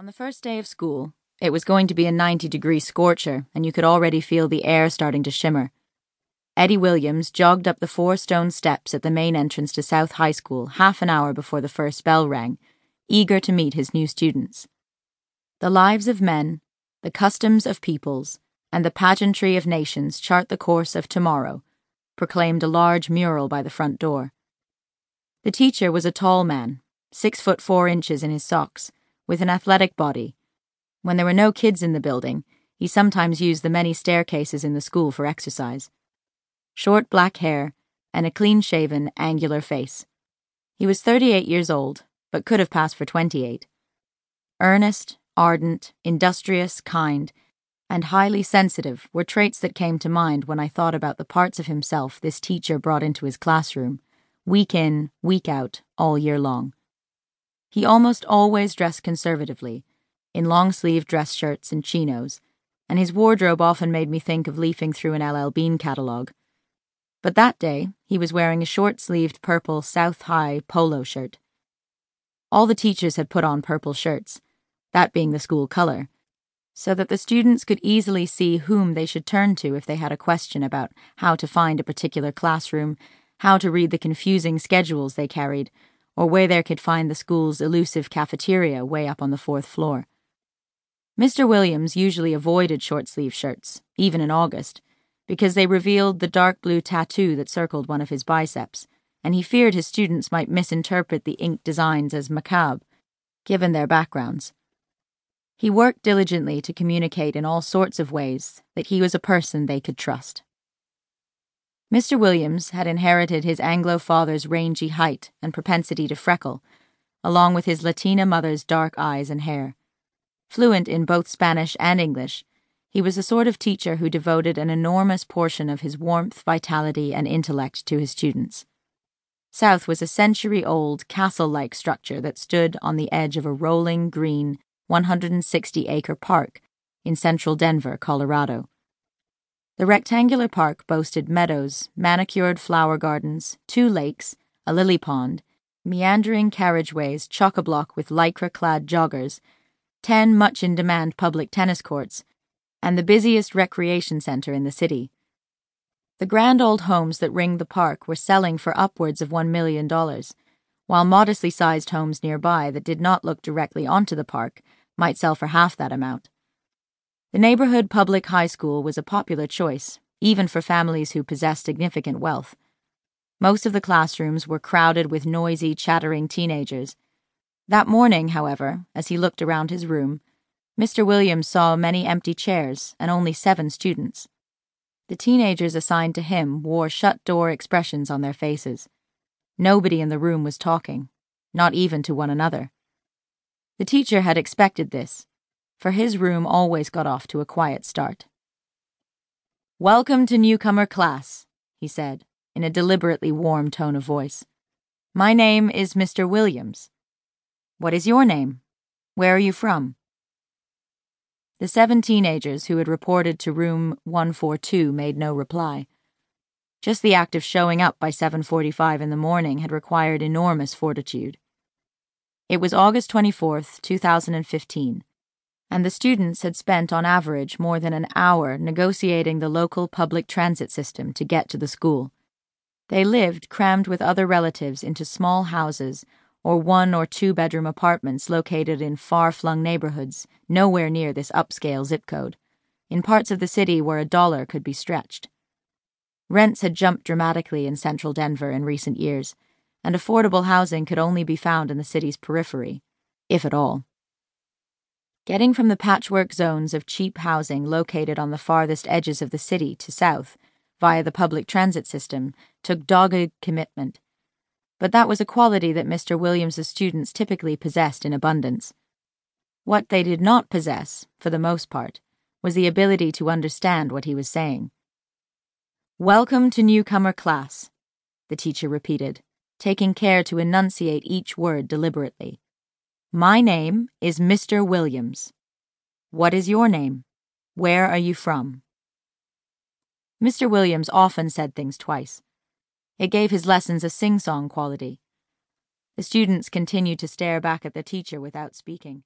On the first day of school, it was going to be a 90 degree scorcher, and you could already feel the air starting to shimmer. Eddie Williams jogged up the four stone steps at the main entrance to South High School half an hour before the first bell rang, eager to meet his new students. The lives of men, the customs of peoples, and the pageantry of nations chart the course of tomorrow, proclaimed a large mural by the front door. The teacher was a tall man, six foot four inches in his socks with an athletic body. When there were no kids in the building, he sometimes used the many staircases in the school for exercise. Short black hair and a clean shaven, angular face. He was 38 years old, but could have passed for 28. Earnest, ardent, industrious, kind, and highly sensitive were traits that came to mind when I thought about the parts of himself this teacher brought into his classroom, week in, week out, all year long. He almost always dressed conservatively, in long sleeved dress shirts and chinos, and his wardrobe often made me think of leafing through an LL Bean catalogue. But that day, he was wearing a short sleeved purple South High polo shirt. All the teachers had put on purple shirts, that being the school color, so that the students could easily see whom they should turn to if they had a question about how to find a particular classroom, how to read the confusing schedules they carried, or where they could find the school's elusive cafeteria way up on the fourth floor. Mr. Williams usually avoided short sleeve shirts, even in August, because they revealed the dark blue tattoo that circled one of his biceps, and he feared his students might misinterpret the ink designs as macabre, given their backgrounds. He worked diligently to communicate in all sorts of ways that he was a person they could trust. Mr. Williams had inherited his Anglo father's rangy height and propensity to freckle, along with his Latina mother's dark eyes and hair. Fluent in both Spanish and English, he was the sort of teacher who devoted an enormous portion of his warmth, vitality, and intellect to his students. South was a century old, castle like structure that stood on the edge of a rolling, green, 160 acre park in central Denver, Colorado. The rectangular park boasted meadows, manicured flower gardens, two lakes, a lily pond, meandering carriageways chock a block with lycra clad joggers, ten much in demand public tennis courts, and the busiest recreation center in the city. The grand old homes that ringed the park were selling for upwards of $1 million, while modestly sized homes nearby that did not look directly onto the park might sell for half that amount. The neighborhood public high school was a popular choice, even for families who possessed significant wealth. Most of the classrooms were crowded with noisy, chattering teenagers. That morning, however, as he looked around his room, Mr. Williams saw many empty chairs and only seven students. The teenagers assigned to him wore shut door expressions on their faces. Nobody in the room was talking, not even to one another. The teacher had expected this for his room always got off to a quiet start. Welcome to newcomer class, he said, in a deliberately warm tone of voice. My name is Mr. Williams. What is your name? Where are you from? The seven teenagers who had reported to room 142 made no reply. Just the act of showing up by 7:45 in the morning had required enormous fortitude. It was August 24th, 2015 and the students had spent on average more than an hour negotiating the local public transit system to get to the school. They lived crammed with other relatives into small houses or one or two bedroom apartments located in far flung neighborhoods, nowhere near this upscale zip code, in parts of the city where a dollar could be stretched. Rents had jumped dramatically in central Denver in recent years, and affordable housing could only be found in the city's periphery, if at all. Getting from the patchwork zones of cheap housing located on the farthest edges of the city to south, via the public transit system, took dogged commitment. But that was a quality that Mr. Williams's students typically possessed in abundance. What they did not possess, for the most part, was the ability to understand what he was saying. Welcome to newcomer class, the teacher repeated, taking care to enunciate each word deliberately. My name is Mr. Williams. What is your name? Where are you from? Mr. Williams often said things twice. It gave his lessons a sing song quality. The students continued to stare back at the teacher without speaking.